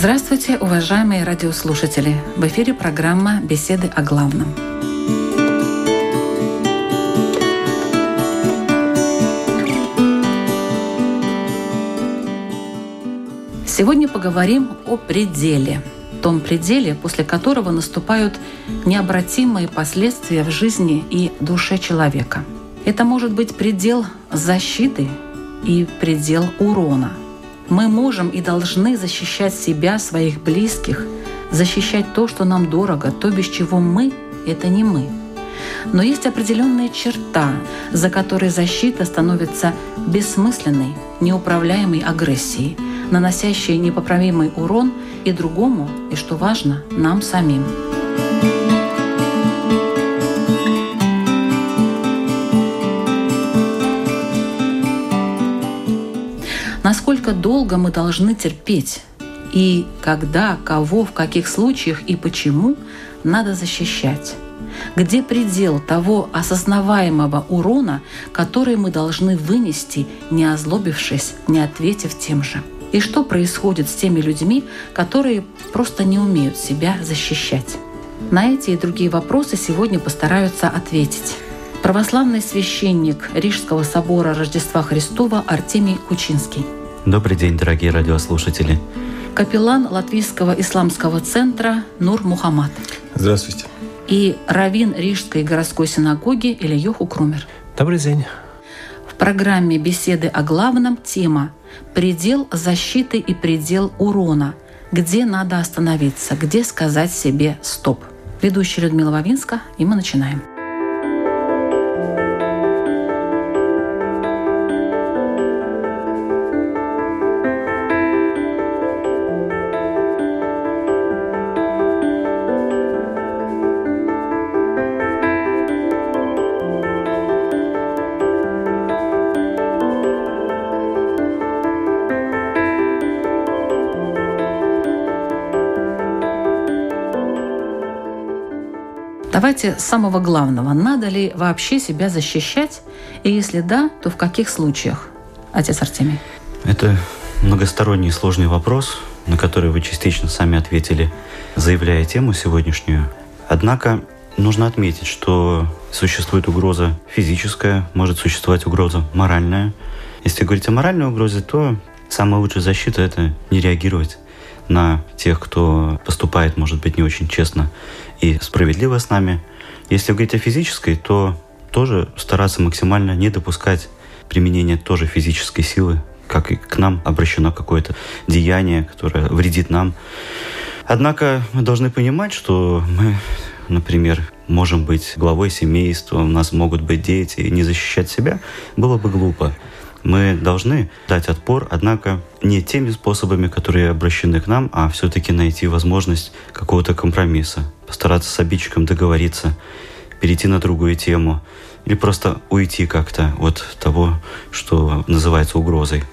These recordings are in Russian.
Здравствуйте, уважаемые радиослушатели! В эфире программа «Беседы о главном». Сегодня поговорим о пределе, том пределе, после которого наступают необратимые последствия в жизни и душе человека. Это может быть предел защиты и предел урона – мы можем и должны защищать себя, своих близких, защищать то, что нам дорого, то, без чего мы — это не мы. Но есть определенная черта, за которой защита становится бессмысленной, неуправляемой агрессией, наносящей непоправимый урон и другому, и, что важно, нам самим. Насколько долго мы должны терпеть и когда, кого, в каких случаях и почему надо защищать. Где предел того осознаваемого урона, который мы должны вынести, не озлобившись, не ответив тем же? И что происходит с теми людьми, которые просто не умеют себя защищать? На эти и другие вопросы сегодня постараются ответить православный священник Рижского собора Рождества Христова Артемий Кучинский – Добрый день, дорогие радиослушатели. Капеллан Латвийского исламского центра Нур Мухаммад. Здравствуйте. И раввин Рижской городской синагоги Ильюху Крумер. Добрый день. В программе беседы о главном тема «Предел защиты и предел урона. Где надо остановиться? Где сказать себе «стоп»?» Ведущая Людмила Вавинска, и мы начинаем. Давайте с самого главного. Надо ли вообще себя защищать? И если да, то в каких случаях? Отец Артемий. Это многосторонний сложный вопрос, на который вы частично сами ответили, заявляя тему сегодняшнюю. Однако нужно отметить, что существует угроза физическая, может существовать угроза моральная. Если говорить о моральной угрозе, то самая лучшая защита – это не реагировать на тех, кто поступает, может быть, не очень честно и справедливо с нами. Если говорить о физической, то тоже стараться максимально не допускать применения тоже физической силы, как и к нам обращено какое-то деяние, которое вредит нам. Однако мы должны понимать, что мы, например, можем быть главой семейства, у нас могут быть дети, и не защищать себя было бы глупо. Мы должны дать отпор, однако не теми способами, которые обращены к нам, а все-таки найти возможность какого-то компромисса, постараться с обидчиком договориться, перейти на другую тему или просто уйти как-то от того, что называется угрозой.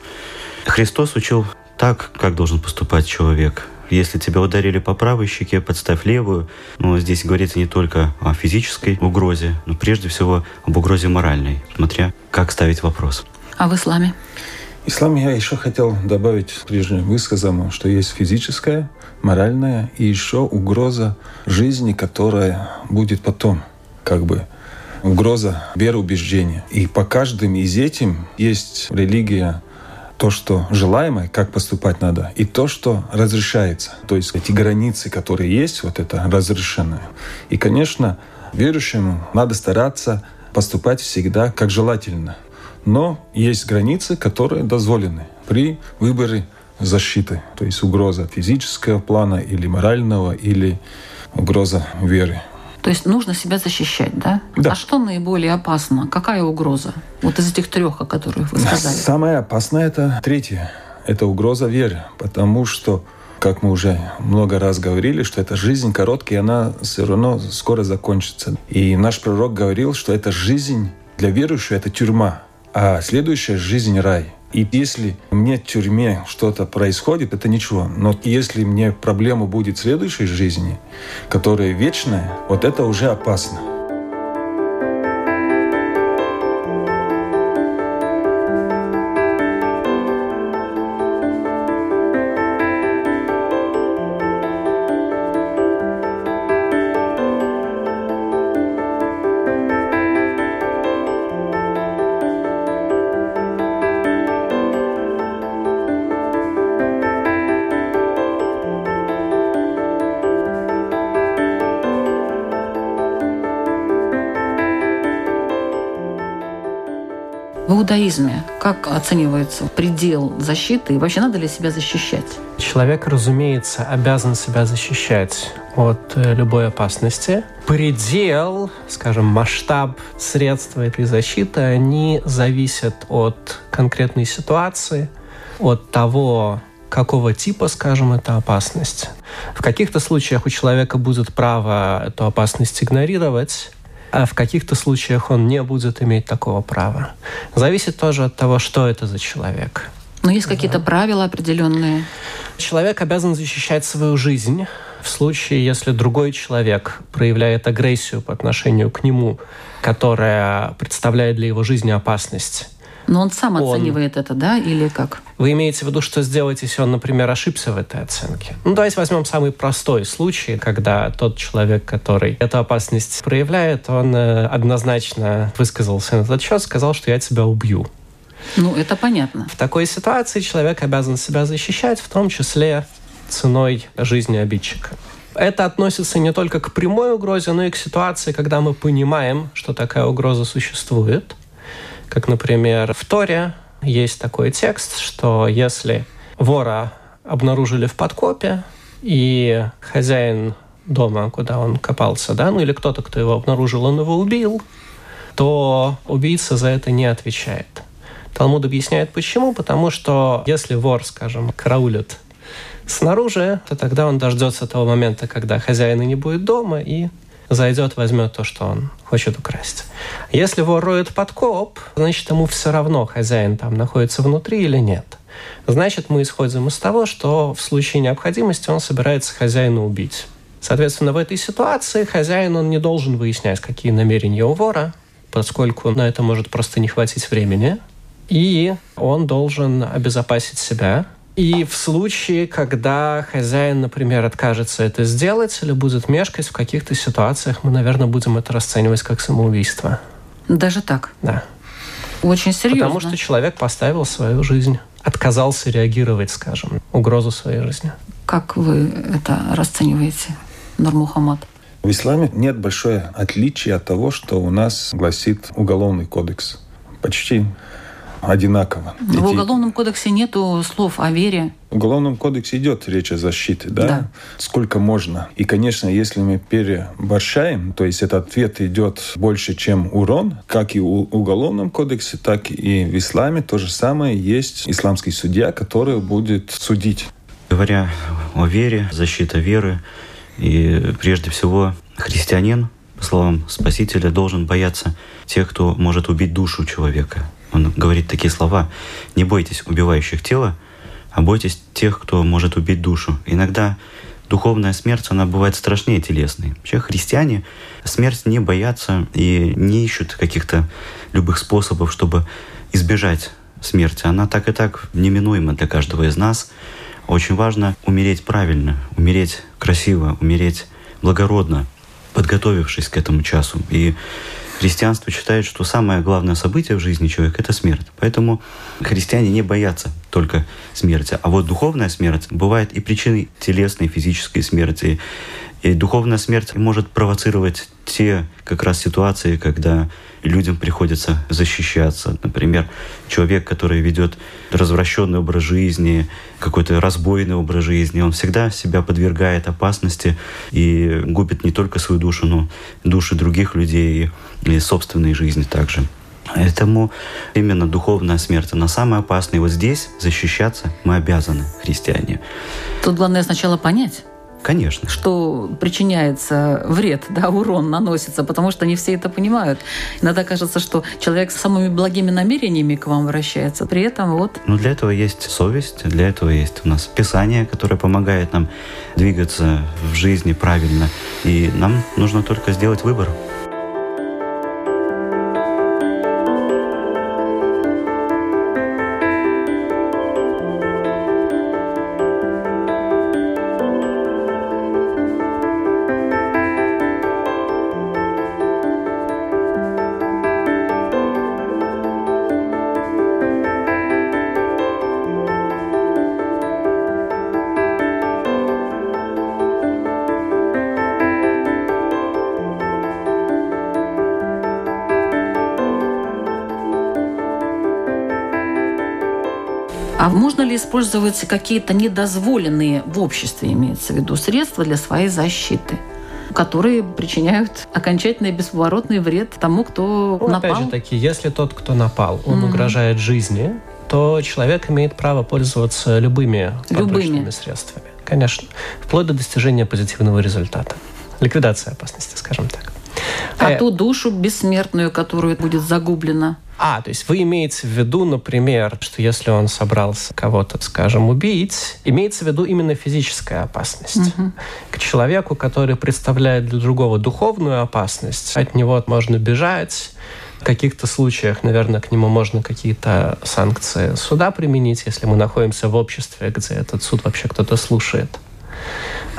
Христос учил так, как должен поступать человек. Если тебя ударили по правой щеке, подставь левую. Но здесь говорится не только о физической угрозе, но прежде всего об угрозе моральной, смотря как ставить вопрос. А в исламе? В исламе я еще хотел добавить к прежнему высказанному, что есть физическая, моральная и еще угроза жизни, которая будет потом, как бы угроза вероубеждения. И по каждым из этим есть религия то, что желаемое, как поступать надо, и то, что разрешается. То есть эти границы, которые есть, вот это разрешенное. И, конечно, верующему надо стараться поступать всегда как желательно. Но есть границы, которые дозволены при выборе защиты, то есть угроза физического плана или морального, или угроза веры. То есть нужно себя защищать, да? Да. А что наиболее опасно? Какая угроза? Вот из этих трех, о которых вы сказали. Самое опасное это третье. Это угроза веры. Потому что, как мы уже много раз говорили, что эта жизнь короткая, она все равно скоро закончится. И наш пророк говорил, что эта жизнь для верующего – это тюрьма, а следующая жизнь – рай. И если мне в тюрьме что-то происходит, это ничего. Но если мне проблема будет в следующей жизни, которая вечная, вот это уже опасно. В иудаизме как оценивается предел защиты и вообще надо ли себя защищать? Человек, разумеется, обязан себя защищать от э, любой опасности. Предел, скажем, масштаб средства этой защиты, они зависят от конкретной ситуации, от того, какого типа, скажем, это опасность. В каких-то случаях у человека будет право эту опасность игнорировать, а в каких-то случаях он не будет иметь такого права. Зависит тоже от того, что это за человек. Но есть какие-то правила определенные. Человек обязан защищать свою жизнь в случае, если другой человек проявляет агрессию по отношению к нему, которая представляет для его жизни опасность. Но он сам Он- оценивает это, да, или как? Вы имеете в виду, что сделать, если он, например, ошибся в этой оценке? Ну, давайте возьмем самый простой случай, когда тот человек, который эту опасность проявляет, он э, однозначно высказался на этот счет, сказал, что я тебя убью. Ну, это понятно. В такой ситуации человек обязан себя защищать, в том числе ценой жизни обидчика. Это относится не только к прямой угрозе, но и к ситуации, когда мы понимаем, что такая угроза существует. Как, например, в Торе есть такой текст, что если вора обнаружили в подкопе, и хозяин дома, куда он копался, да, ну или кто-то, кто его обнаружил, он его убил, то убийца за это не отвечает. Талмуд объясняет почему. Потому что если вор, скажем, караулит снаружи, то тогда он дождется того момента, когда хозяина не будет дома и зайдет, возьмет то, что он хочет украсть. Если вор роет подкоп, значит, ему все равно, хозяин там находится внутри или нет. Значит, мы исходим из того, что в случае необходимости он собирается хозяина убить. Соответственно, в этой ситуации хозяин он не должен выяснять, какие намерения у вора, поскольку на это может просто не хватить времени. И он должен обезопасить себя. И в случае, когда хозяин, например, откажется это сделать или будет мешкать в каких-то ситуациях, мы, наверное, будем это расценивать как самоубийство. Даже так. Да. Очень серьезно. Потому что человек поставил свою жизнь, отказался реагировать, скажем, на угрозу своей жизни. Как вы это расцениваете, Нурмухаммад? В исламе нет большое отличия от того, что у нас гласит Уголовный кодекс. Почти одинаково. В Эти- Уголовном кодексе нету слов о вере. В Уголовном кодексе идет речь о защите, да? Да. Сколько можно. И, конечно, если мы переборщаем, то есть этот ответ идет больше, чем урон, как и в Уголовном кодексе, так и в исламе то же самое есть исламский судья, который будет судить. Говоря о вере, защита веры, и прежде всего христианин, по словам Спасителя, должен бояться тех, кто может убить душу человека. Он говорит такие слова «Не бойтесь убивающих тело, а бойтесь тех, кто может убить душу». Иногда духовная смерть, она бывает страшнее телесной. Вообще христиане смерть не боятся и не ищут каких-то любых способов, чтобы избежать смерти. Она так и так неминуема для каждого из нас. Очень важно умереть правильно, умереть красиво, умереть благородно, подготовившись к этому часу. И христианство считает, что самое главное событие в жизни человека – это смерть. Поэтому христиане не боятся только смерти. А вот духовная смерть бывает и причиной телесной, физической смерти, И духовная смерть может провоцировать те как раз ситуации, когда людям приходится защищаться. Например, человек, который ведет развращенный образ жизни, какой-то разбойный образ жизни, он всегда себя подвергает опасности и губит не только свою душу, но души других людей и собственной жизни также. Поэтому именно духовная смерть, она самая опасная. И вот здесь защищаться мы обязаны, христиане. Тут главное сначала понять, Конечно. что причиняется вред, да, урон наносится, потому что не все это понимают. Иногда кажется, что человек с самыми благими намерениями к вам обращается, при этом вот... Но для этого есть совесть, для этого есть у нас Писание, которое помогает нам двигаться в жизни правильно. И нам нужно только сделать выбор. А можно ли использовать какие-то недозволенные в обществе, имеется в виду, средства для своей защиты? которые причиняют окончательный бесповоротный вред тому, кто Ну, напал. Опять же таки, если тот, кто напал, он Мгм. угрожает жизни, то человек имеет право пользоваться любыми Любыми. средствами. Конечно. Вплоть до достижения позитивного результата. Ликвидация опасности, скажем так. А Э, ту душу бессмертную, которая будет загублена. А, то есть вы имеете в виду, например, что если он собрался кого-то, скажем, убить, имеется в виду именно физическая опасность. К человеку, который представляет для другого духовную опасность, от него можно бежать. В каких-то случаях, наверное, к нему можно какие-то санкции суда применить, если мы находимся в обществе, где этот суд вообще кто-то слушает.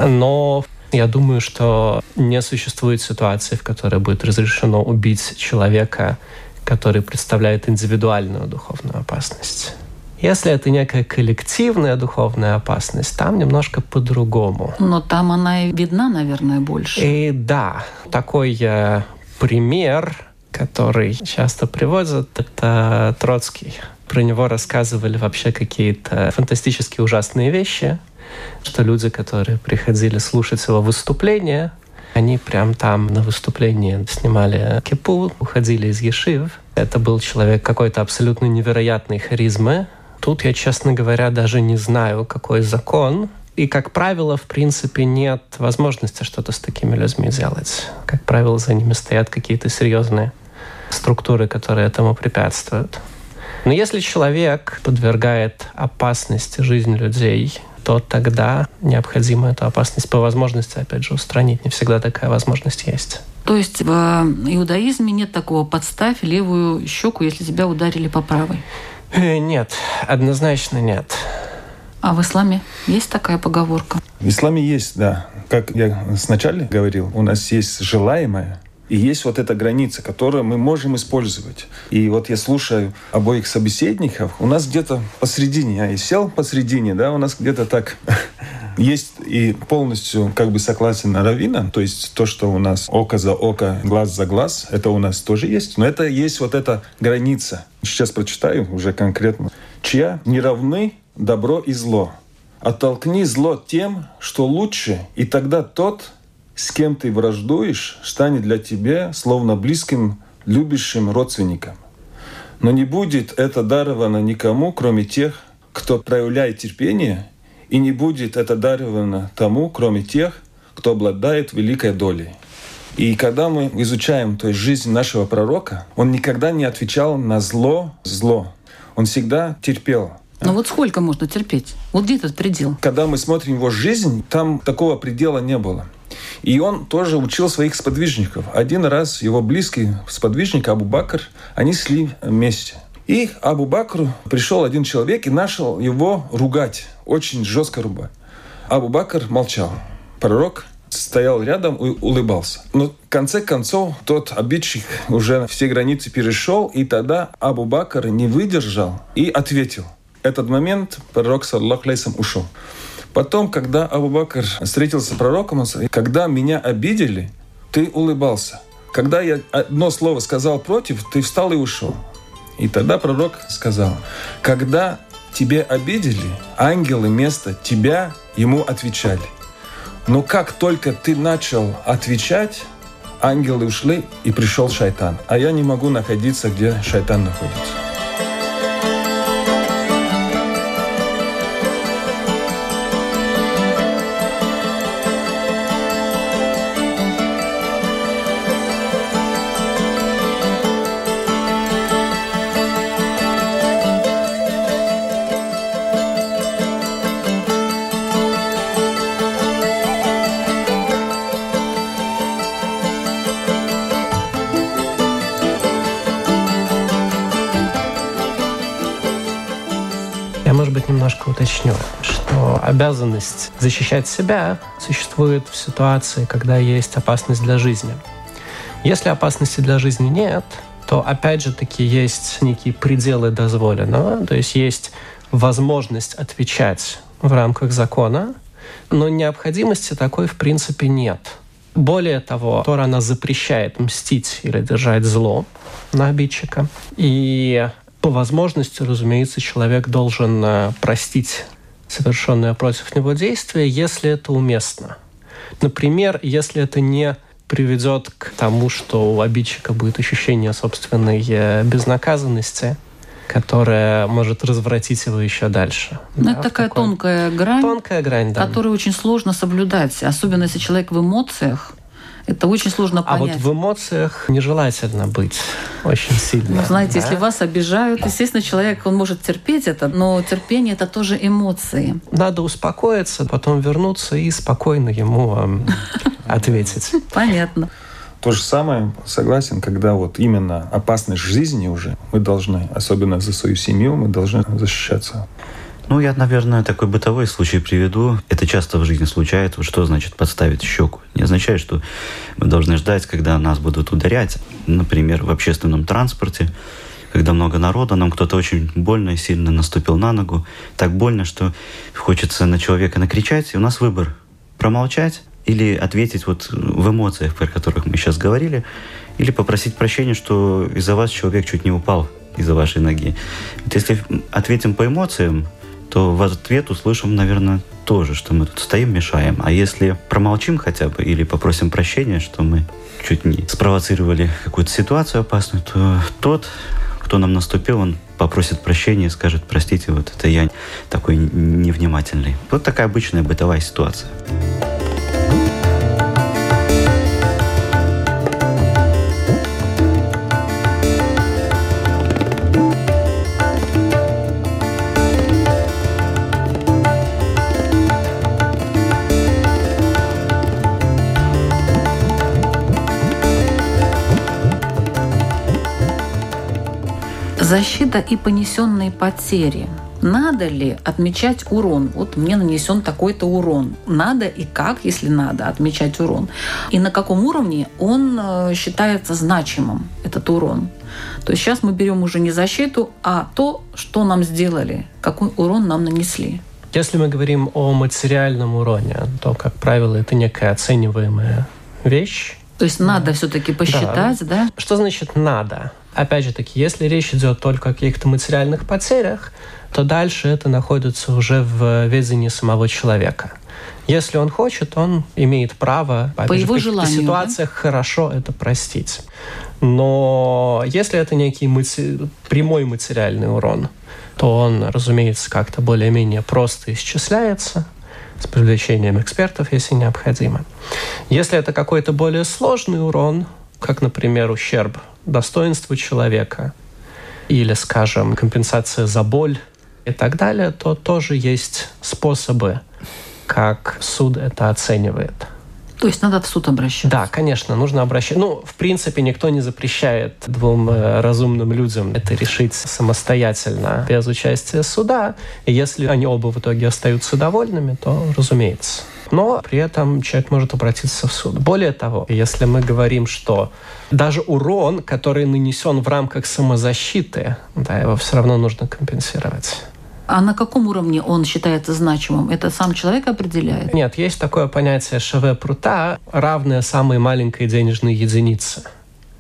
Но я думаю, что не существует ситуации, в которой будет разрешено убить человека, который представляет индивидуальную духовную опасность. Если это некая коллективная духовная опасность, там немножко по-другому. Но там она и видна, наверное, больше. И да, такой э, пример, который часто приводят, это Троцкий. Про него рассказывали вообще какие-то фантастически ужасные вещи, что люди, которые приходили слушать его выступления, они прям там на выступлении снимали кипу, уходили из ешив. Это был человек какой-то абсолютно невероятной харизмы. Тут я, честно говоря, даже не знаю, какой закон. И, как правило, в принципе, нет возможности что-то с такими людьми делать. Как правило, за ними стоят какие-то серьезные структуры, которые этому препятствуют. Но если человек подвергает опасности жизнь людей, то тогда необходимо эту опасность по возможности, опять же, устранить. Не всегда такая возможность есть. То есть в иудаизме нет такого «подставь левую щеку, если тебя ударили по правой». Э, Нет, однозначно нет. А в исламе есть такая поговорка? В исламе есть, да. Как я сначала говорил, у нас есть желаемое, и есть вот эта граница, которую мы можем использовать. И вот я слушаю обоих собеседников, у нас где-то посередине, я и сел посередине, да, у нас где-то так есть и полностью как бы согласен на равина, то есть то, что у нас око за око, глаз за глаз, это у нас тоже есть, но это есть вот эта граница. Сейчас прочитаю уже конкретно. Чья не равны добро и зло. Оттолкни зло тем, что лучше, и тогда тот, с кем ты враждуешь, станет для тебя словно близким, любящим родственником. Но не будет это даровано никому, кроме тех, кто проявляет терпение, и не будет это даровано тому, кроме тех, кто обладает великой долей. И когда мы изучаем то есть, жизнь нашего пророка, он никогда не отвечал на зло зло. Он всегда терпел. Ну вот сколько можно терпеть? Вот где этот предел? Когда мы смотрим его жизнь, там такого предела не было. И он тоже учил своих сподвижников. Один раз его близкий сподвижник Абу Бакр, они шли вместе. И Абу Бакру пришел один человек и начал его ругать, очень жестко ругать. Абу Бакр молчал. Пророк стоял рядом и улыбался. Но в конце концов тот обидчик уже все границы перешел, и тогда Абу Бакр не выдержал и ответил. Этот момент пророк, саллаху алейсам, ушел. Потом, когда Абу-Бакр встретился с пророком, он сказал, когда меня обидели, ты улыбался. Когда я одно слово сказал против, ты встал и ушел. И тогда пророк сказал, когда тебе обидели, ангелы вместо тебя ему отвечали. Но как только ты начал отвечать, ангелы ушли, и пришел шайтан. А я не могу находиться, где шайтан находится. Уточню, что обязанность защищать себя существует в ситуации, когда есть опасность для жизни. Если опасности для жизни нет, то опять же таки есть некие пределы дозволенного, то есть есть возможность отвечать в рамках закона, но необходимости такой в принципе нет. Более того, Тора она запрещает мстить или держать зло на обидчика. И по возможности, разумеется, человек должен э, простить совершенное против него действие, если это уместно. Например, если это не приведет к тому, что у обидчика будет ощущение собственной э, безнаказанности, которая может развратить его еще дальше. Ну, да, это такая такой... тонкая грань, тонкая грань да. которую очень сложно соблюдать, особенно если человек в эмоциях. Это очень сложно понять. А вот в эмоциях нежелательно быть очень сильно. Ну, знаете, да? если вас обижают, естественно, человек, он может терпеть это, но терпение – это тоже эмоции. Надо успокоиться, потом вернуться и спокойно ему ответить. Понятно. То же самое, согласен, когда вот именно опасность жизни уже, мы должны, особенно за свою семью, мы должны защищаться. Ну, я, наверное, такой бытовой случай приведу. Это часто в жизни случается. Что значит подставить щеку? Не означает, что мы должны ждать, когда нас будут ударять. Например, в общественном транспорте, когда много народа, нам кто-то очень больно и сильно наступил на ногу. Так больно, что хочется на человека накричать, и у нас выбор – промолчать или ответить вот в эмоциях, про которых мы сейчас говорили, или попросить прощения, что из-за вас человек чуть не упал из-за вашей ноги. Вот если ответим по эмоциям, то в ответ услышим, наверное, тоже, что мы тут стоим, мешаем. А если промолчим хотя бы или попросим прощения, что мы чуть не спровоцировали какую-то ситуацию опасную, то тот, кто нам наступил, он попросит прощения и скажет, простите, вот это я такой невнимательный. Вот такая обычная бытовая ситуация. Защита и понесенные потери. Надо ли отмечать урон? Вот мне нанесен такой-то урон. Надо и как, если надо, отмечать урон? И на каком уровне он э, считается значимым, этот урон? То есть сейчас мы берем уже не защиту, а то, что нам сделали, какой урон нам нанесли. Если мы говорим о материальном уроне, то, как правило, это некая оцениваемая вещь. То есть надо да. все-таки посчитать, да. да? Что значит надо? Опять же таки, если речь идет только о каких-то материальных потерях, то дальше это находится уже в ведении самого человека. Если он хочет, он имеет право по же, его в желанию, ситуациях да? хорошо это простить. Но если это некий мати... прямой материальный урон, то он, разумеется, как-то более-менее просто исчисляется с привлечением экспертов, если необходимо. Если это какой-то более сложный урон, как, например, ущерб достоинству человека или, скажем, компенсация за боль и так далее, то тоже есть способы, как суд это оценивает. То есть надо в суд обращаться? Да, конечно, нужно обращаться. Ну, в принципе, никто не запрещает двум э, разумным людям это решить самостоятельно, без участия суда. И если они оба в итоге остаются довольными, то разумеется но при этом человек может обратиться в суд. Более того, если мы говорим, что даже урон, который нанесен в рамках самозащиты, да, его все равно нужно компенсировать. А на каком уровне он считается значимым? Это сам человек определяет? Нет, есть такое понятие ШВ прута, равное самой маленькой денежной единице.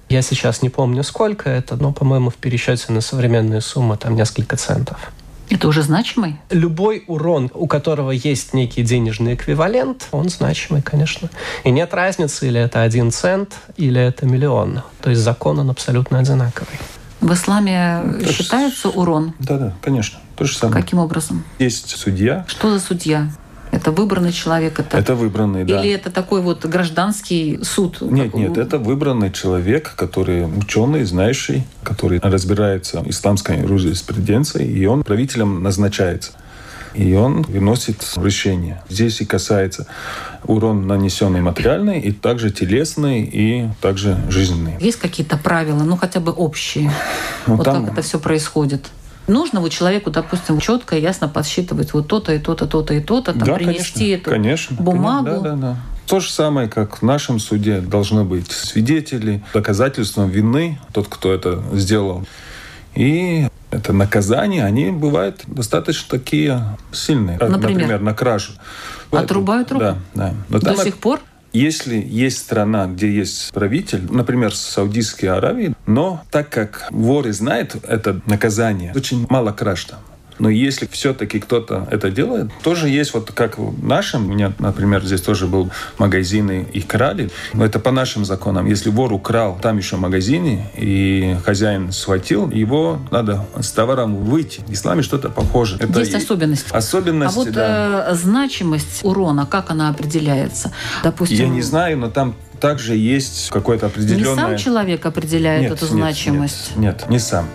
Я сейчас не помню, сколько это, но, по-моему, в пересчете на современные суммы там несколько центов. Это уже значимый? Любой урон, у которого есть некий денежный эквивалент, он значимый, конечно. И нет разницы, или это один цент, или это миллион. То есть закон, он абсолютно одинаковый. В исламе То считается урон? Да, да, конечно. То же самое. Каким образом? Есть судья. Что за судья? Это выбранный человек? Это, это выбранный, да. Или это такой вот гражданский суд? Нет, как... нет, это выбранный человек, который ученый, знающий, который разбирается в исламской юриспруденции, и он правителем назначается. И он выносит решение. Здесь и касается урон, нанесенный материальный, и также телесный, и также жизненный. Есть какие-то правила, ну хотя бы общие? Ну, вот там... как это все происходит? Нужно вот человеку, допустим, четко и ясно подсчитывать вот то-то и то-то, то-то и то-то, там, да, принести конечно, эту конечно, бумагу. Конечно, да, да, да. То же самое, как в нашем суде должны быть свидетели, доказательством вины, тот, кто это сделал. И это наказания, они бывают достаточно такие сильные. Например, Например на кражу. Отрубают руку? Да, да. Но До сих пор? Если есть страна, где есть правитель, например, Саудийская Аравия, но так как воры знают это наказание, очень мало краж там. Но если все-таки кто-то это делает, тоже есть вот как в нашем, у меня, например, здесь тоже был магазин, и их крали. Но это по нашим законам. Если вор украл там еще в магазине, и хозяин схватил, его надо с товаром выйти. В исламе что-то похоже. Это есть особенности. Особенности, А вот да. э, значимость урона, как она определяется? Допустим, Я не знаю, но там также есть какое-то определенное... Не сам человек определяет нет, эту нет, значимость? Нет, нет, не сам.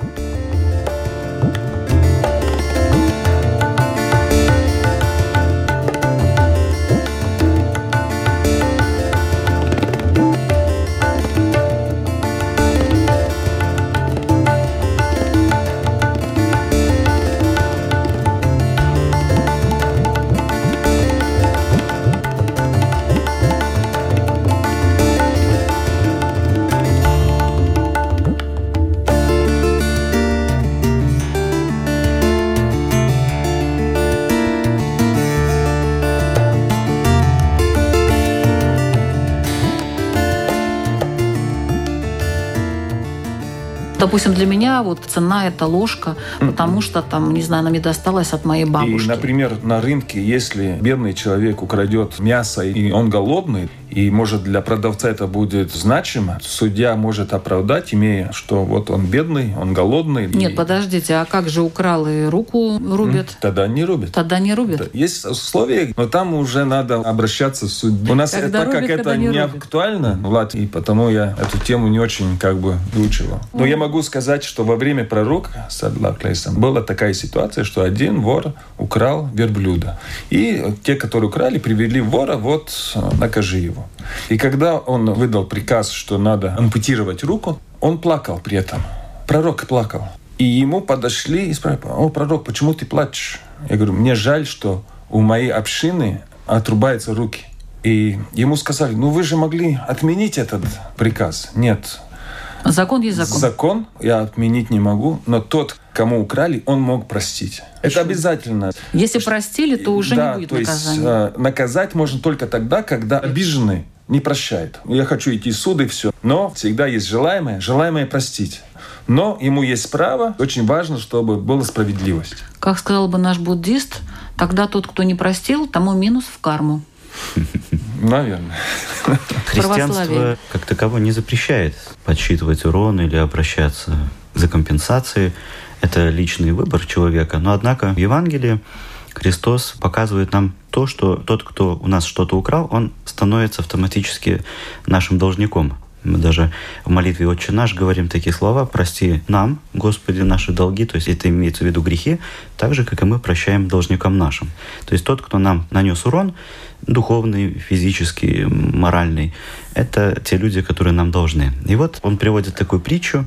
Допустим, для меня вот цена это ложка, потому что там, не знаю, она мне досталась от моей бабушки. И, например, на рынке, если бедный человек украдет мясо и он голодный, и, может, для продавца это будет значимо. Судья может оправдать, имея, что вот он бедный, он голодный. Нет, и... подождите, а как же украл и руку рубят? Тогда не рубят. Тогда не рубят. Есть условия, но там уже надо обращаться в суд. У нас, когда так рубят, как это не, не актуально в Латвии, потому я эту тему не очень как бы выучил. Но я могу сказать, что во время пророка, Садлаклейсом, была такая ситуация, что один вор украл верблюда. И те, которые украли, привели вора, вот накажи его. И когда он выдал приказ, что надо ампутировать руку, он плакал при этом. Пророк плакал. И ему подошли и спросили, о, пророк, почему ты плачешь? Я говорю, мне жаль, что у моей общины отрубаются руки. И ему сказали, ну вы же могли отменить этот приказ. Нет. Закон есть закон. Закон я отменить не могу, но тот, кому украли, он мог простить. Это обязательно. Если простили, то уже да, не будет то наказания. Есть, э, наказать можно только тогда, когда обиженный не прощает. Я хочу идти в суд и все. Но всегда есть желаемое, желаемое простить. Но ему есть право. Очень важно, чтобы была справедливость. Как сказал бы наш буддист, тогда тот, кто не простил, тому минус в карму. Наверное. Христианство как таково не запрещает подсчитывать урон или обращаться за компенсацией. Это личный выбор человека. Но однако в Евангелии Христос показывает нам то, что тот, кто у нас что-то украл, он становится автоматически нашим должником. Мы даже в молитве «Отче наш» говорим такие слова «Прости нам, Господи, наши долги», то есть это имеется в виду грехи, так же, как и мы прощаем должникам нашим. То есть тот, кто нам нанес урон, духовный, физический, моральный, это те люди, которые нам должны. И вот он приводит такую притчу,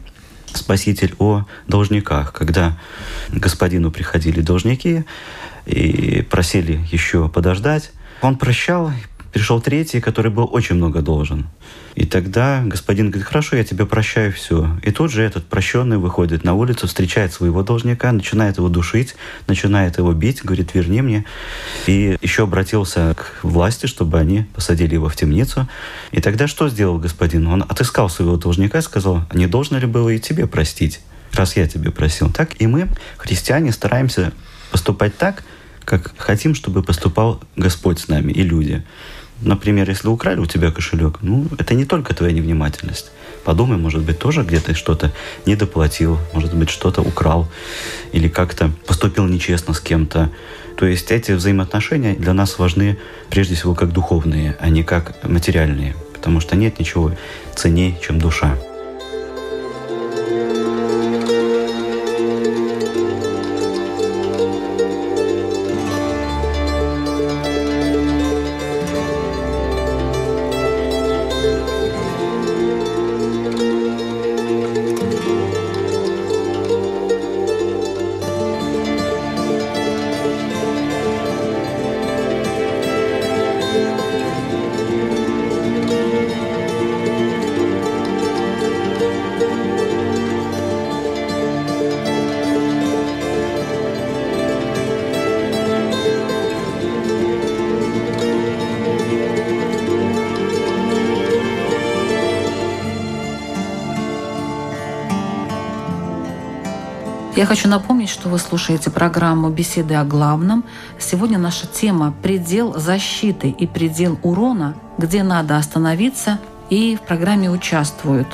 Спаситель о должниках, когда господину приходили должники и просили еще подождать. Он прощал, пришел третий, который был очень много должен. И тогда господин говорит, хорошо, я тебе прощаю все. И тут же этот прощенный выходит на улицу, встречает своего должника, начинает его душить, начинает его бить, говорит, верни мне. И еще обратился к власти, чтобы они посадили его в темницу. И тогда что сделал господин? Он отыскал своего должника и сказал, не должно ли было и тебе простить, раз я тебе просил. Так и мы, христиане, стараемся поступать так, как хотим, чтобы поступал Господь с нами и люди. Например, если украли у тебя кошелек, ну, это не только твоя невнимательность. Подумай, может быть, тоже где-то что-то недоплатил, может быть, что-то украл или как-то поступил нечестно с кем-то. То есть эти взаимоотношения для нас важны прежде всего как духовные, а не как материальные, потому что нет ничего ценнее, чем душа. Я хочу напомнить, что вы слушаете программу «Беседы о главном». Сегодня наша тема «Предел защиты и предел урона», где надо остановиться. И в программе участвуют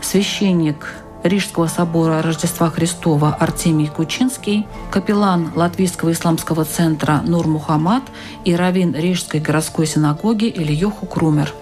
священник Рижского собора Рождества Христова Артемий Кучинский, капеллан Латвийского исламского центра Нур Мухаммад и раввин Рижской городской синагоги Ильёху Крумер.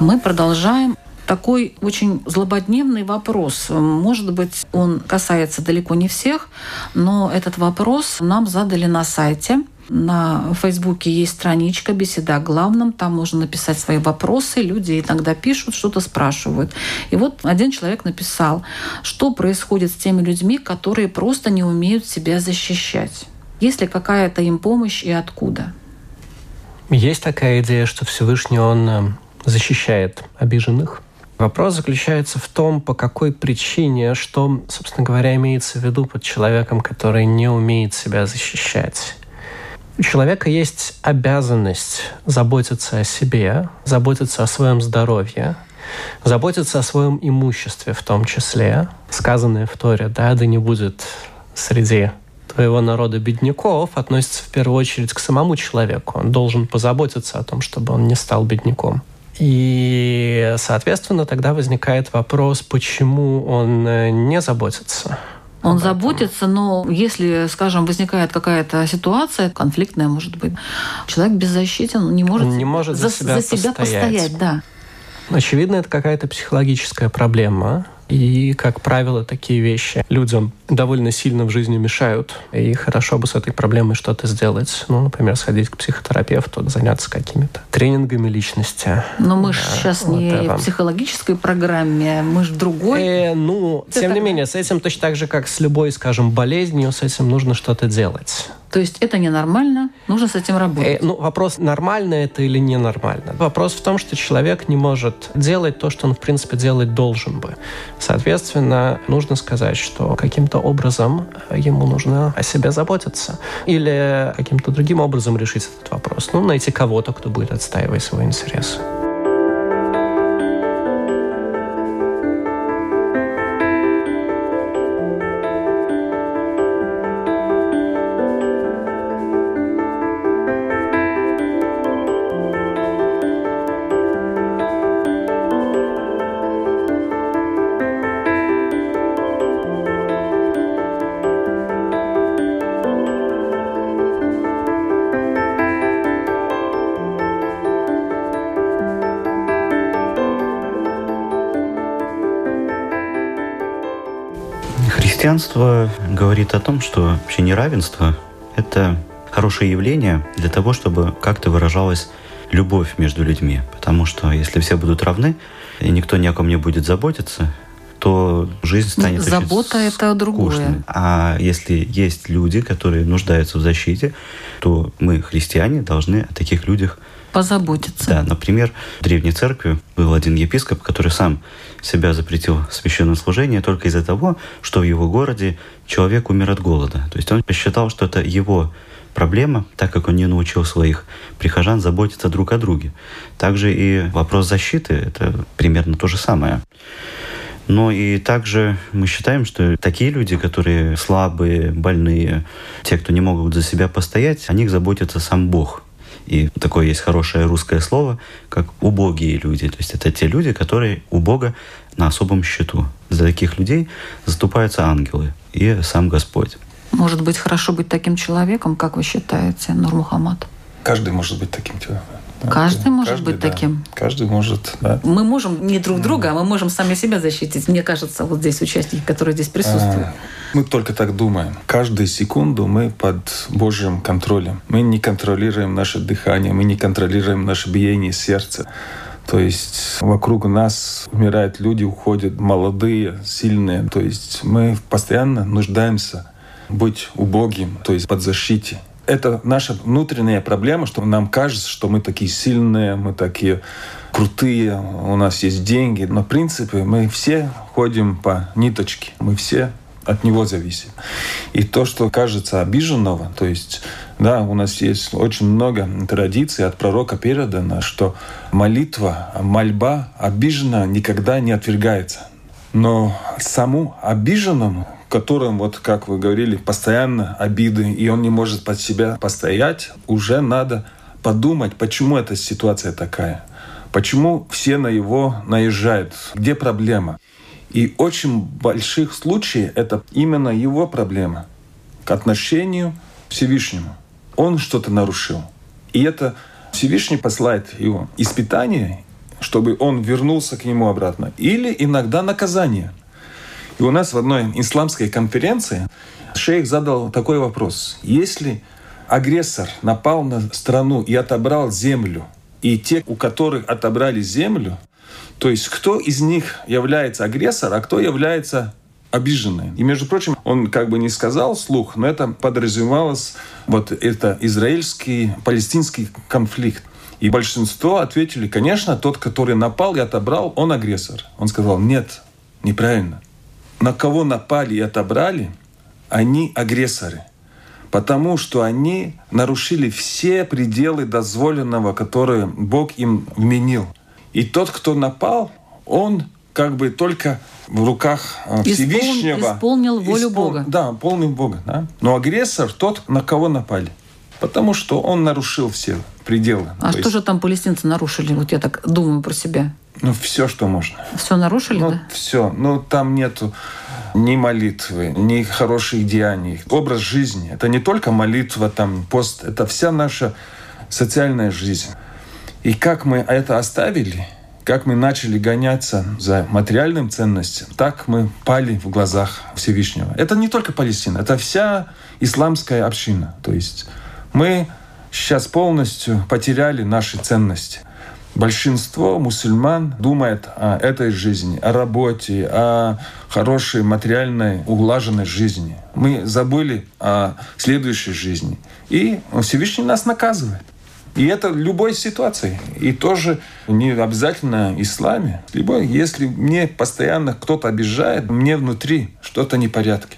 Мы продолжаем такой очень злободневный вопрос. Может быть, он касается далеко не всех, но этот вопрос нам задали на сайте. На Фейсбуке есть страничка «Беседа о главном». Там можно написать свои вопросы. Люди иногда пишут, что-то спрашивают. И вот один человек написал, что происходит с теми людьми, которые просто не умеют себя защищать. Есть ли какая-то им помощь и откуда? Есть такая идея, что Всевышний, Он э, защищает обиженных, Вопрос заключается в том, по какой причине, что, собственно говоря, имеется в виду под человеком, который не умеет себя защищать. У человека есть обязанность заботиться о себе, заботиться о своем здоровье, заботиться о своем имуществе в том числе. Сказанное в Торе, да, да не будет среди твоего народа бедняков, относится в первую очередь к самому человеку. Он должен позаботиться о том, чтобы он не стал бедняком. И, соответственно, тогда возникает вопрос, почему он э, не заботится. Он заботится, но если, скажем, возникает какая-то ситуация конфликтная, может быть, человек беззащитен, он не может, не может за, за себя, за себя постоять. постоять. Да. Очевидно, это какая-то психологическая проблема. И, как правило, такие вещи людям довольно сильно в жизни мешают. И хорошо бы с этой проблемой что-то сделать. Ну, например, сходить к психотерапевту, заняться какими-то тренингами личности. Но мы же да, сейчас вот не это. в психологической программе, мы же в другой. Э, ну, это тем так... не менее, с этим точно так же, как с любой, скажем, болезнью, с этим нужно что-то делать. То есть это ненормально, нужно с этим работать. Э, ну, вопрос, нормально это или ненормально. Вопрос в том, что человек не может делать то, что он, в принципе, делать должен бы. Соответственно, нужно сказать, что каким-то образом ему нужно о себе заботиться. Или каким-то другим образом решить этот вопрос. Ну, найти кого-то, кто будет отстаивать свои интересы. Христианство говорит о том, что вообще неравенство – это хорошее явление для того, чтобы как-то выражалась любовь между людьми. Потому что если все будут равны, и никто ни о ком не будет заботиться, то жизнь Ну, станет очень забота это другое. скучной. А если есть люди, которые нуждаются в защите, то мы, христиане, должны о таких людях Позаботиться. да, например, в Древней Церкви был один епископ, который сам себя запретил священное служение только из-за того, что в его городе человек умер от голода. То есть он посчитал, что это его проблема, так как он не научил своих прихожан заботиться друг о друге. Также и вопрос защиты – это примерно то же самое. Но и также мы считаем, что такие люди, которые слабые, больные, те, кто не могут за себя постоять, о них заботится сам Бог. И такое есть хорошее русское слово, как убогие люди. То есть это те люди, которые у Бога на особом счету. За таких людей заступаются ангелы и сам Господь. Может быть, хорошо быть таким человеком, как вы считаете, Нур Мухаммад? Каждый может быть таким человеком. Да, Каждый может Каждый, быть да. таким. Каждый может, да. Мы можем не друг друга, а мы можем сами себя защитить. Мне кажется, вот здесь участники, которые здесь присутствуют. А, Мы только так думаем. Каждую секунду мы под Божьим контролем. Мы не контролируем наше дыхание, мы не контролируем наше биение сердца. То есть вокруг нас умирают люди, уходят молодые, сильные. То есть мы постоянно нуждаемся быть убогим, то есть под защите. Это наша внутренняя проблема, что нам кажется, что мы такие сильные, мы такие крутые, у нас есть деньги. Но в принципе мы все ходим по ниточке, мы все от него зависим. И то, что кажется обиженного, то есть, да, у нас есть очень много традиций от пророка передано, что молитва, мольба обиженного никогда не отвергается. Но саму обиженному, которым, вот как вы говорили, постоянно обиды, и он не может под себя постоять, уже надо подумать, почему эта ситуация такая. Почему все на его наезжают? Где проблема? И очень больших случаев это именно его проблема к отношению к Всевышнему. Он что-то нарушил. И это Всевышний посылает его испытание, чтобы он вернулся к нему обратно. Или иногда наказание. И у нас в одной исламской конференции шейх задал такой вопрос. Если агрессор напал на страну и отобрал землю, и те, у которых отобрали землю, то есть кто из них является агрессор, а кто является обиженный. И, между прочим, он как бы не сказал вслух, но это подразумевалось, вот это израильский, палестинский конфликт. И большинство ответили, конечно, тот, который напал и отобрал, он агрессор. Он сказал, нет, неправильно. На кого напали и отобрали, они агрессоры. Потому что они нарушили все пределы дозволенного, которые Бог им вменил. И тот, кто напал, он как бы только в руках э, Всевышнего. исполнил волю Испол- Бога. Да, полный Бога. Да? Но агрессор тот, на кого напали. Потому что он нарушил все пределы. А То что есть, же там палестинцы нарушили? Вот я так думаю про себя. Ну, все, что можно. Все нарушили, Ну, да? все. Ну, там нету ни молитвы, ни хороших деяний. Образ жизни. Это не только молитва, там, пост. Это вся наша социальная жизнь. И как мы это оставили, как мы начали гоняться за материальным ценностям, так мы пали в глазах Всевышнего. Это не только Палестина, это вся исламская община. То есть мы сейчас полностью потеряли наши ценности. Большинство мусульман думает о этой жизни, о работе, о хорошей материальной улаженной жизни. Мы забыли о следующей жизни. И Всевышний нас наказывает. И это в любой ситуации. И тоже не обязательно исламе. Любой, если мне постоянно кто-то обижает, мне внутри что-то не в порядке.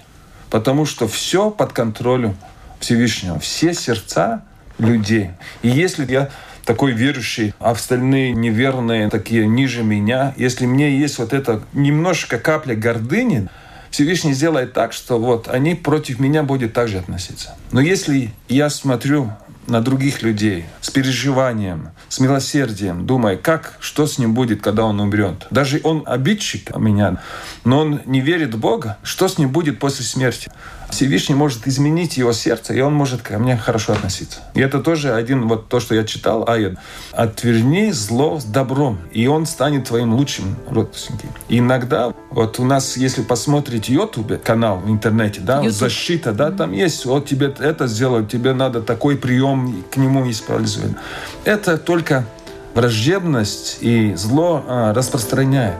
Потому что все под контролем Всевышнего. Все сердца людей. И если я такой верующий, а остальные неверные, такие ниже меня, если мне есть вот это немножко капля гордыни, Всевышний сделает так, что вот они против меня будут также относиться. Но если я смотрю на других людей с переживанием, с милосердием, думая, как, что с ним будет, когда он умрет. Даже он обидчик меня, но он не верит в Бога, что с ним будет после смерти. Всевышний может изменить его сердце, и он может ко мне хорошо относиться. И это тоже один, вот то, что я читал, аят. «Отверни зло с добром, и он станет твоим лучшим родственником». И иногда, вот у нас, если посмотреть YouTube канал в интернете, да, YouTube. защита, да, там есть, вот тебе это сделать, тебе надо такой прием к нему использовать. Это только враждебность и зло а, распространяет.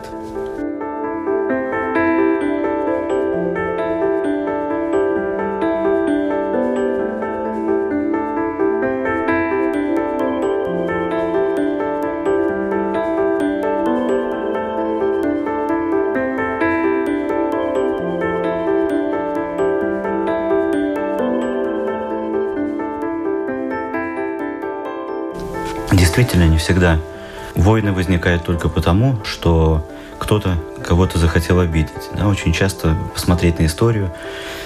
Действительно, не всегда. Войны возникают только потому, что кто-то кого-то захотел обидеть. Да, очень часто посмотреть на историю,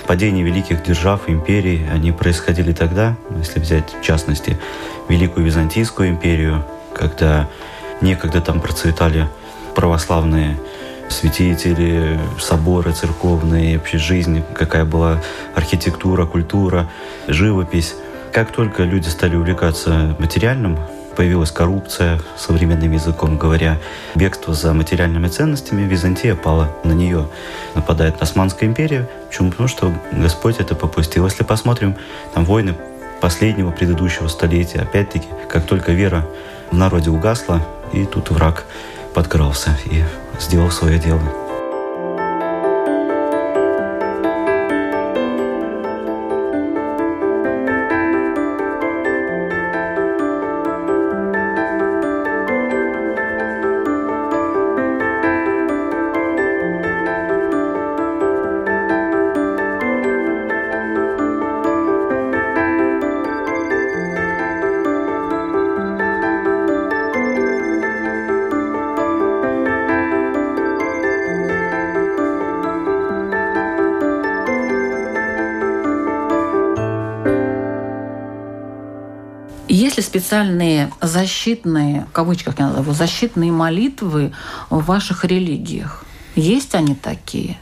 падение великих держав, империй, они происходили тогда, если взять в частности Великую Византийскую империю, когда некогда там процветали православные святители, соборы церковные, вообще жизнь, какая была архитектура, культура, живопись. Как только люди стали увлекаться материальным, появилась коррупция, современным языком говоря, бегство за материальными ценностями, Византия пала на нее. Нападает Османская империя. Почему? Потому что Господь это попустил. Если посмотрим, там войны последнего предыдущего столетия, опять-таки, как только вера в народе угасла, и тут враг подкрался и сделал свое дело. Специальные защитные, в кавычках я назову, защитные молитвы в ваших религиях? Есть они такие?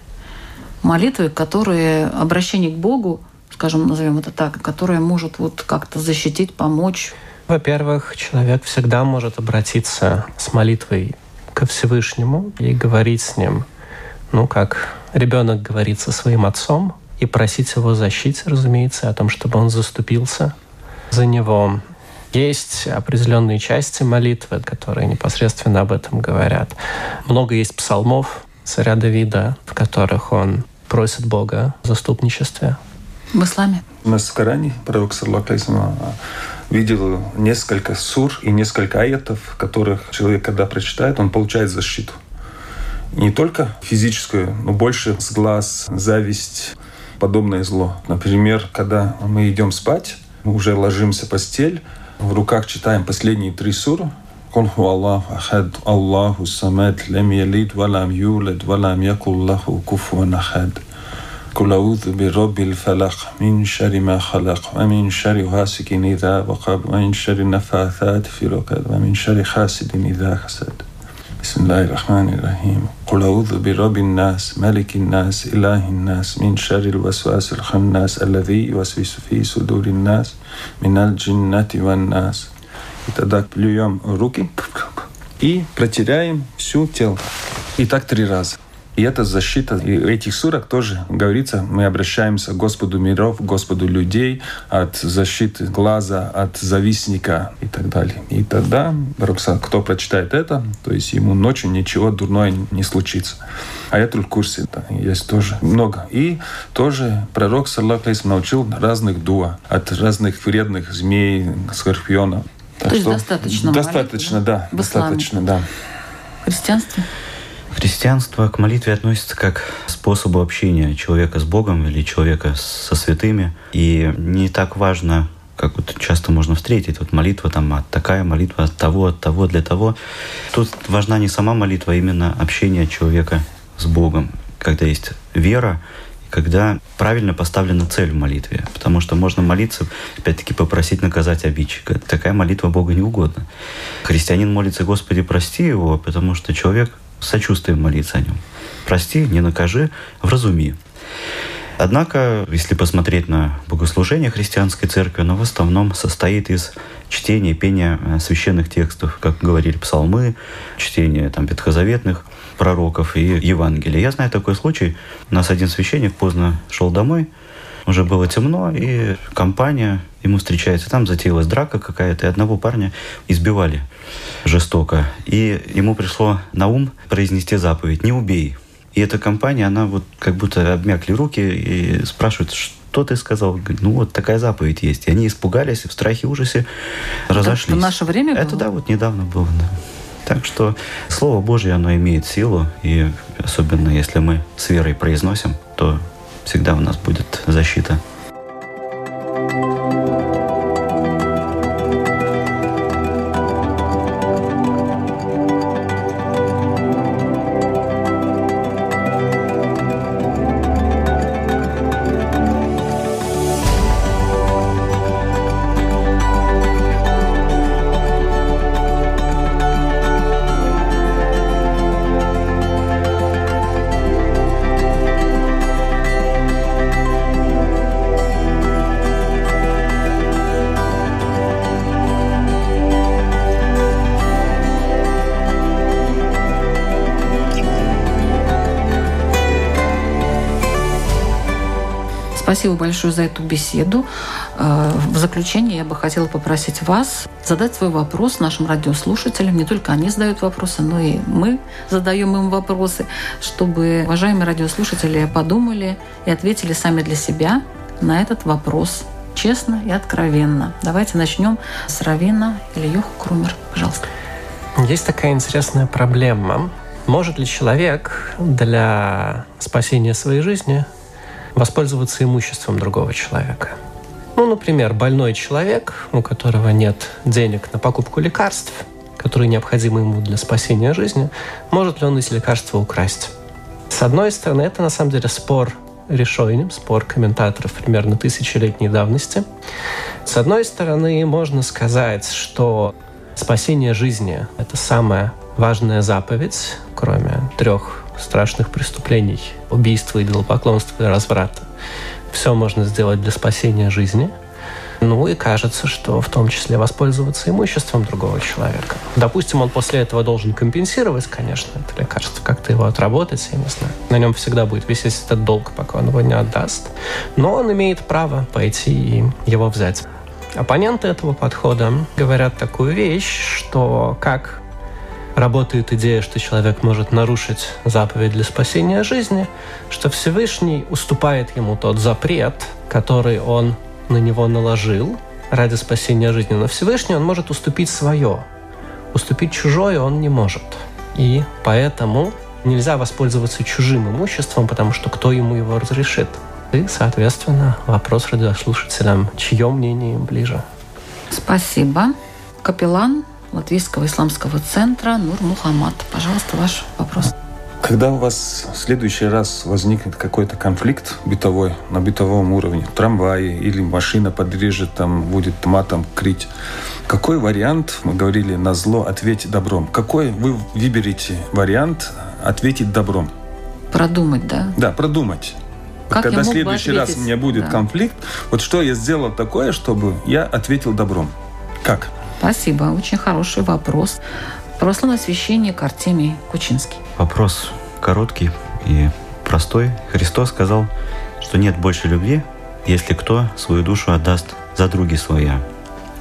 Молитвы, которые обращение к Богу, скажем, назовем это так, которое может вот как-то защитить, помочь? Во-первых, человек всегда может обратиться с молитвой ко Всевышнему и говорить с ним, ну, как ребенок говорит со своим отцом, и просить его защите, разумеется, о том, чтобы он заступился за него. Есть определенные части молитвы, которые непосредственно об этом говорят. Много есть псалмов царя Давида, в которых он просит Бога о заступничестве. В исламе? У нас в Коране пророк, саллаху видел несколько сур и несколько аятов, которых человек, когда прочитает, он получает защиту. Не только физическую, но больше с глаз, зависть, подобное зло. Например, когда мы идем спать, мы уже ложимся в постель, в руках читаем последние три суры. قل هو الله أحد الله الصمد لم يلد ولم يولد ولم يكن له كفوا أحد قل أعوذ برب الفلق من شر ما خلق ومن شر غاسق إذا وقب ومن شر النفاثات في العقد ومن شر حاسد إذا حسد بسم الله الرحمن الرحيم قل أعوذ برب الناس ملك الناس إله الناس من شر الوسواس الخناس الذي يوسوس في صدور الناس من الجنة والناس И тогда плюем руки и протеряем всю тело. И так три раза. И это защита. И в этих сурах тоже говорится, мы обращаемся к Господу миров, Господу людей от защиты глаза, от завистника и так далее. И тогда, Роксан, кто прочитает это, то есть ему ночью ничего дурное не случится. А тут в курсе, да, есть тоже много. И тоже пророк, саллаху научил разных дуа от разных вредных змей, скорпионов. Так то есть достаточно Достаточно, молитвы, да. Достаточно, да. В христианстве? Христианство к молитве относится как к способу общения человека с Богом или человека со святыми. И не так важно, как вот часто можно встретить, вот молитва там, от такая молитва от того, от того, для того. Тут важна не сама молитва, а именно общение человека с Богом. Когда есть вера, когда правильно поставлена цель в молитве. Потому что можно молиться, опять-таки, попросить наказать обидчика. Такая молитва Богу не угодна. Христианин молится, Господи, прости его, потому что человек сочувствием молиться о нем. Прости, не накажи, вразуми. Однако, если посмотреть на богослужение христианской церкви, оно в основном состоит из чтения пения э, священных текстов, как говорили псалмы, чтения там, ветхозаветных пророков и Евангелия. Я знаю такой случай. У нас один священник поздно шел домой, уже было темно, и компания ему встречается. Там затеялась драка какая-то, и одного парня избивали жестоко. И ему пришло на ум произнести заповедь «Не убей». И эта компания, она вот как будто обмякли руки и спрашивает, что ты сказал? Ну вот такая заповедь есть. И они испугались, в страхе, ужасе разошлись. Это в наше время было? Это да, вот недавно было, да. Так что Слово Божье, оно имеет силу, и особенно если мы с верой произносим, то всегда у нас будет защита. Спасибо большое за эту беседу. Э, в заключение я бы хотела попросить вас задать свой вопрос нашим радиослушателям. Не только они задают вопросы, но и мы задаем им вопросы, чтобы уважаемые радиослушатели подумали и ответили сами для себя на этот вопрос честно и откровенно. Давайте начнем с Равина Ильюх Крумер. Пожалуйста. Есть такая интересная проблема. Может ли человек для спасения своей жизни воспользоваться имуществом другого человека? Ну, например, больной человек, у которого нет денег на покупку лекарств, которые необходимы ему для спасения жизни, может ли он эти лекарства украсть? С одной стороны, это на самом деле спор решением, спор комментаторов примерно тысячелетней давности. С одной стороны, можно сказать, что Спасение жизни — это самая важная заповедь, кроме трех страшных преступлений — убийства, идолопоклонства и разврата. Все можно сделать для спасения жизни. Ну и кажется, что в том числе воспользоваться имуществом другого человека. Допустим, он после этого должен компенсировать, конечно, это лекарство, как-то его отработать, я не знаю. На нем всегда будет висеть этот долг, пока он его не отдаст. Но он имеет право пойти и его взять. Оппоненты этого подхода говорят такую вещь, что как работает идея, что человек может нарушить заповедь для спасения жизни, что Всевышний уступает ему тот запрет, который он на него наложил ради спасения жизни. Но Всевышний он может уступить свое. Уступить чужое он не может. И поэтому нельзя воспользоваться чужим имуществом, потому что кто ему его разрешит? И, соответственно, вопрос радиослушателям, чье мнение им ближе. Спасибо. Капеллан Латвийского исламского центра Нур Мухаммад. Пожалуйста, ваш вопрос. Когда у вас в следующий раз возникнет какой-то конфликт бытовой, на бытовом уровне, трамвай или машина подрежет, там будет матом крить, какой вариант, мы говорили, на зло ответить добром? Какой вы выберете вариант ответить добром? Продумать, да? Да, продумать. Как Когда в следующий раз у меня будет да. конфликт, вот что я сделал такое, чтобы я ответил добром? Как? Спасибо, очень хороший вопрос. Православный священник Артемий Кучинский. Вопрос короткий и простой. Христос сказал, что нет больше любви, если кто свою душу отдаст за други своя.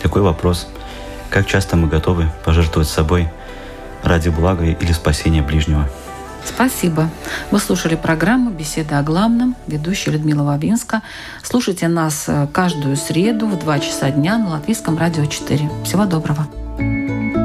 Такой вопрос. Как часто мы готовы пожертвовать собой ради блага или спасения ближнего? Спасибо. Вы слушали программу «Беседа о главном». Ведущая Людмила Вавинска. Слушайте нас э, каждую среду в 2 часа дня на Латвийском радио 4. Всего доброго. thank you